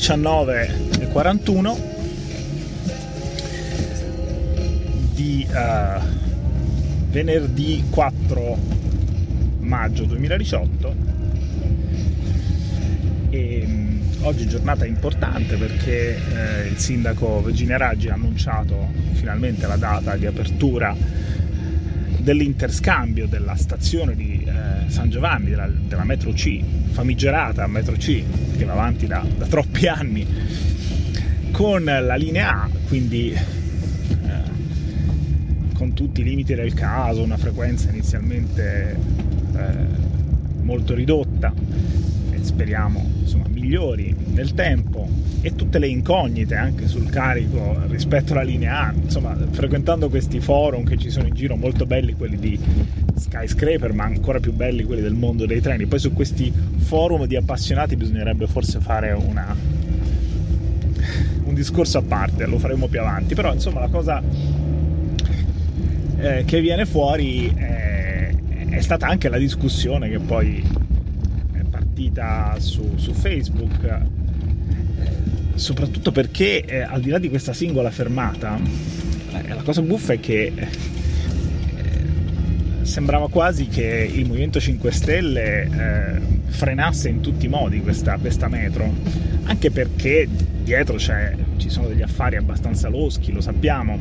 19.41 di uh, venerdì 4 maggio 2018 e um, oggi giornata importante perché eh, il sindaco Virginia Raggi ha annunciato finalmente la data di apertura dell'interscambio della stazione di eh, San Giovanni, della, della, metro C, famigerata metro C, che va avanti da, da troppi anni, con la linea A, quindi eh, con tutti i limiti del caso, una frequenza inizialmente eh, molto ridotta, speriamo insomma, migliori nel tempo e tutte le incognite anche sul carico rispetto alla linea A. Insomma, frequentando questi forum che ci sono in giro, molto belli quelli di skyscraper, ma ancora più belli quelli del mondo dei treni. Poi su questi forum di appassionati bisognerebbe forse fare una, un discorso a parte, lo faremo più avanti. Però insomma la cosa eh, che viene fuori è, è stata anche la discussione che poi partita su, su Facebook, eh, soprattutto perché eh, al di là di questa singola fermata, eh, la cosa buffa è che eh, sembrava quasi che il Movimento 5 Stelle eh, frenasse in tutti i modi questa, questa metro, anche perché dietro ci sono degli affari abbastanza loschi, lo sappiamo,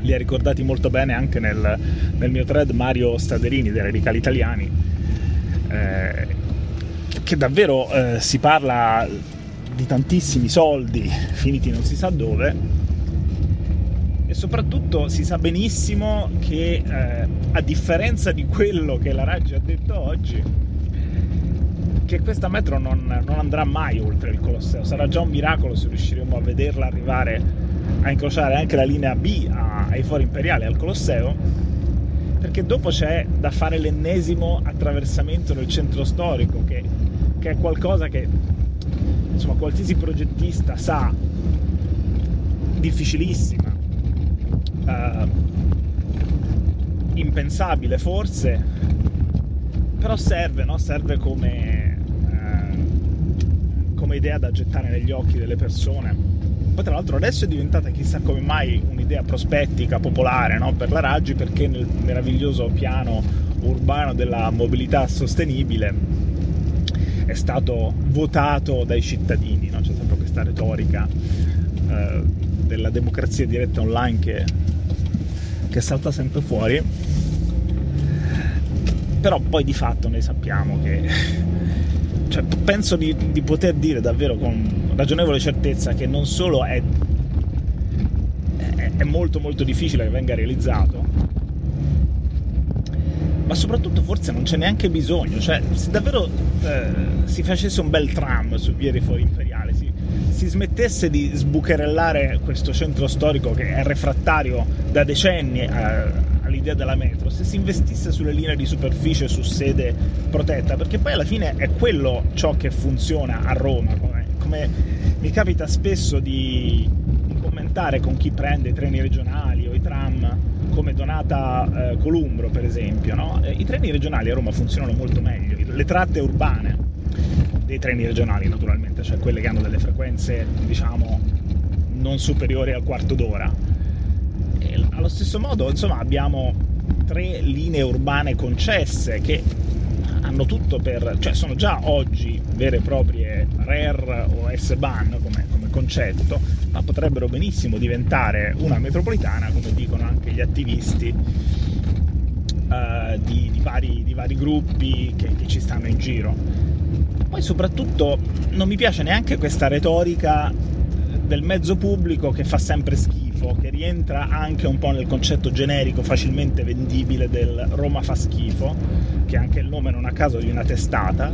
li ha ricordati molto bene anche nel, nel mio thread Mario Staderini dei Radicali Italiani. Eh, che davvero eh, si parla di tantissimi soldi finiti non si sa dove e soprattutto si sa benissimo che eh, a differenza di quello che la Raggi ha detto oggi che questa metro non, non, andrà mai oltre il Colosseo. Sarà già un miracolo se riusciremo a vederla arrivare a incrociare anche la linea B a, ai fori imperiali al Colosseo perché dopo c'è da fare l'ennesimo attraversamento del centro storico che è qualcosa che insomma qualsiasi progettista sa difficilissima uh, impensabile forse però serve no? serve come uh, come idea da gettare negli occhi delle persone poi tra l'altro adesso è diventata chissà come mai un'idea prospettica popolare no? per la Raggi perché nel meraviglioso piano urbano della mobilità sostenibile è stato votato dai cittadini, no? c'è sempre questa retorica eh, della democrazia diretta online che, che salta sempre fuori, però poi di fatto noi sappiamo che, cioè, penso di, di poter dire davvero con ragionevole certezza che non solo è, è, molto molto difficile che venga realizzato, ma soprattutto forse non c'è neanche bisogno, cioè se davvero eh, si facesse un bel tram su via Rifuori Imperiale, si, si smettesse di sbucherellare questo centro storico che è refrattario da decenni eh, all'idea della metro, se si investisse sulle linee di superficie su sede protetta, perché poi alla fine è quello ciò che funziona a Roma, come, come mi capita spesso di, di commentare con chi prende i treni regionali o i tram come Donata eh, Columbro per esempio, no? Eh, i treni regionali a Roma funzionano molto meglio, le tratte urbane dei treni regionali naturalmente, cioè quelle che hanno delle frequenze diciamo non superiori al quarto d'ora. E allo stesso modo insomma abbiamo tre linee urbane concesse che hanno tutto per, cioè sono già oggi vere e proprie RER o S-Bahn come, come concetto, ma potrebbero benissimo diventare una metropolitana, come dicono anche gli attivisti uh, di, di, vari, di, vari, gruppi che, che ci stanno in giro. Poi soprattutto non mi piace neanche questa retorica del mezzo pubblico che fa sempre schifo, che rientra anche un po' nel concetto generico facilmente vendibile del Roma fa schifo, che è anche il nome non a caso di una testata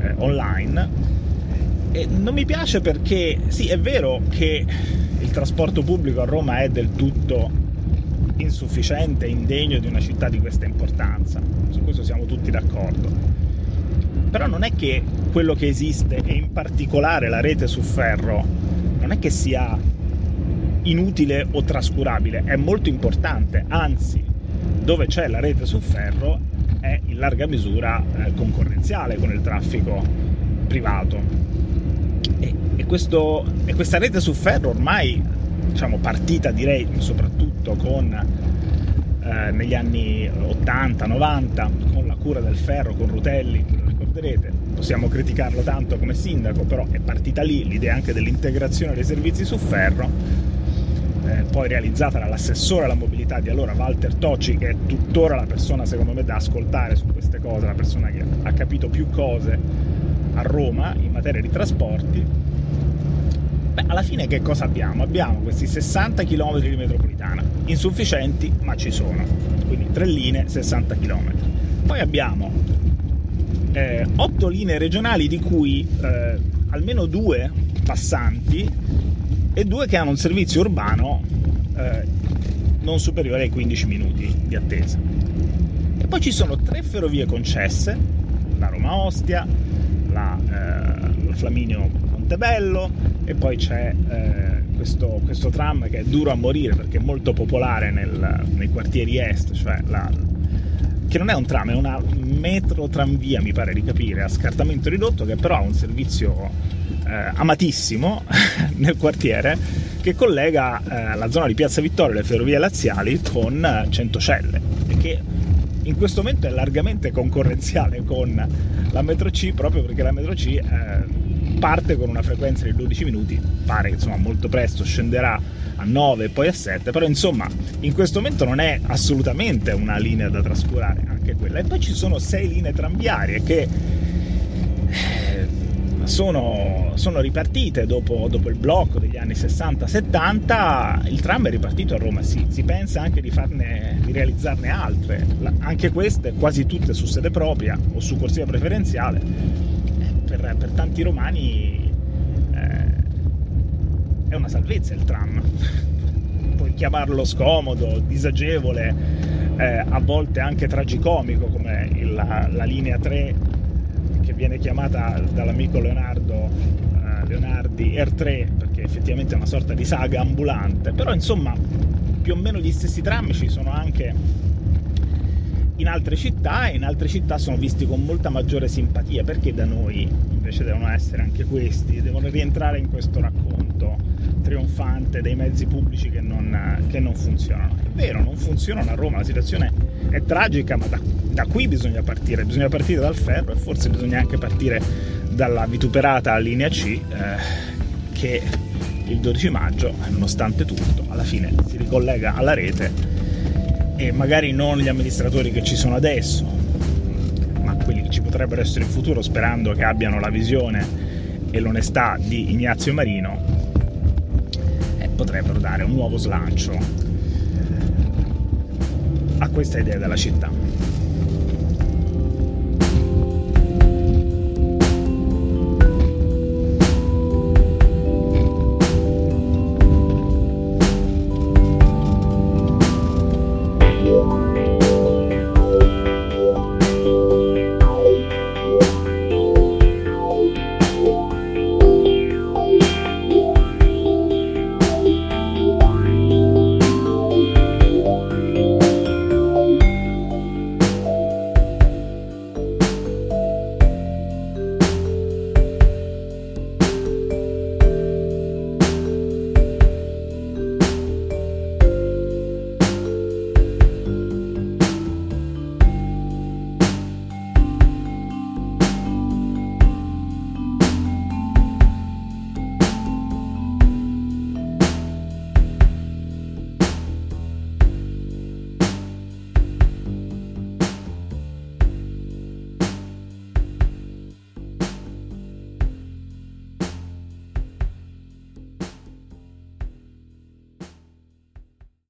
eh, online e non mi piace perché sì, è vero che il trasporto pubblico a Roma è del tutto insufficiente e indegno di una città di questa importanza, su questo siamo tutti d'accordo. Però non è che quello che esiste, e in particolare la rete su ferro, non è che sia inutile o trascurabile, è molto importante, anzi, dove c'è la rete su ferro è in larga misura eh, concorrenziale con il traffico privato E, e, questo, e questa rete su ferro ormai, diciamo, partita direi soprattutto con eh, negli anni 80-90 con la cura del ferro, con Rutelli, lo ricorderete, possiamo criticarlo tanto come sindaco, però è partita lì l'idea anche dell'integrazione dei servizi su ferro, eh, poi realizzata dall'assessore alla mobilità di allora Walter Tocci, che è tuttora la persona secondo me da ascoltare su queste cose, la persona che ha capito più cose a Roma in materia di trasporti Beh, alla fine che cosa abbiamo? Abbiamo questi 60 km di metropolitana, insufficienti ma ci sono, quindi tre linee, 60 km. Poi abbiamo eh, 8 linee regionali di cui eh, almeno due passanti e due che hanno un servizio urbano eh, non superiore ai 15 minuti di attesa. E poi ci sono tre ferrovie concesse, la Roma Ostia, la, eh, la Flaminio Montebello e poi c'è eh, questo, questo, tram che è duro a morire perché è molto popolare nel, nei quartieri est, cioè la, che non è un tram, è una metro tranvia mi pare di capire, a scartamento ridotto che però ha un servizio eh, amatissimo nel quartiere che collega eh, la zona di Piazza Vittorio e le ferrovie laziali con Centocelle e che in questo momento è largamente concorrenziale con la metro C proprio perché la metro C eh, parte con una frequenza di 12 minuti, pare insomma molto presto scenderà a 9 e poi a 7, però insomma in questo momento non è assolutamente una linea da trascurare, anche quella. E poi ci sono 6 linee tranviarie che sono, sono ripartite dopo, dopo, il blocco degli anni 60-70, il tram è ripartito a Roma, sì, si pensa anche di, farne, di realizzarne altre, anche queste quasi tutte su sede propria o su corsia preferenziale per, per tanti romani eh, è una salvezza il tram. Puoi chiamarlo scomodo, disagevole, eh, a volte anche tragicomico come il, la, la, linea 3 che viene chiamata dall'amico Leonardo eh, Leonardi R3 perché effettivamente è una sorta di saga ambulante, però insomma più o meno gli stessi tram ci sono anche in altre città e in altre città sono visti con molta maggiore simpatia perché da noi invece devono essere anche questi, devono rientrare in questo racconto trionfante dei mezzi pubblici che non, che non funzionano. È vero, non funzionano a Roma, la situazione è tragica, ma da, da qui bisogna partire, bisogna partire dal ferro e forse bisogna anche partire dalla vituperata linea C eh, che il 12 maggio, nonostante tutto, alla fine si ricollega alla rete e magari non gli amministratori che ci sono adesso, ma quelli che ci potrebbero essere in futuro sperando che abbiano la visione e l'onestà di Ignazio Marino, eh, potrebbero dare un nuovo slancio a questa idea della città.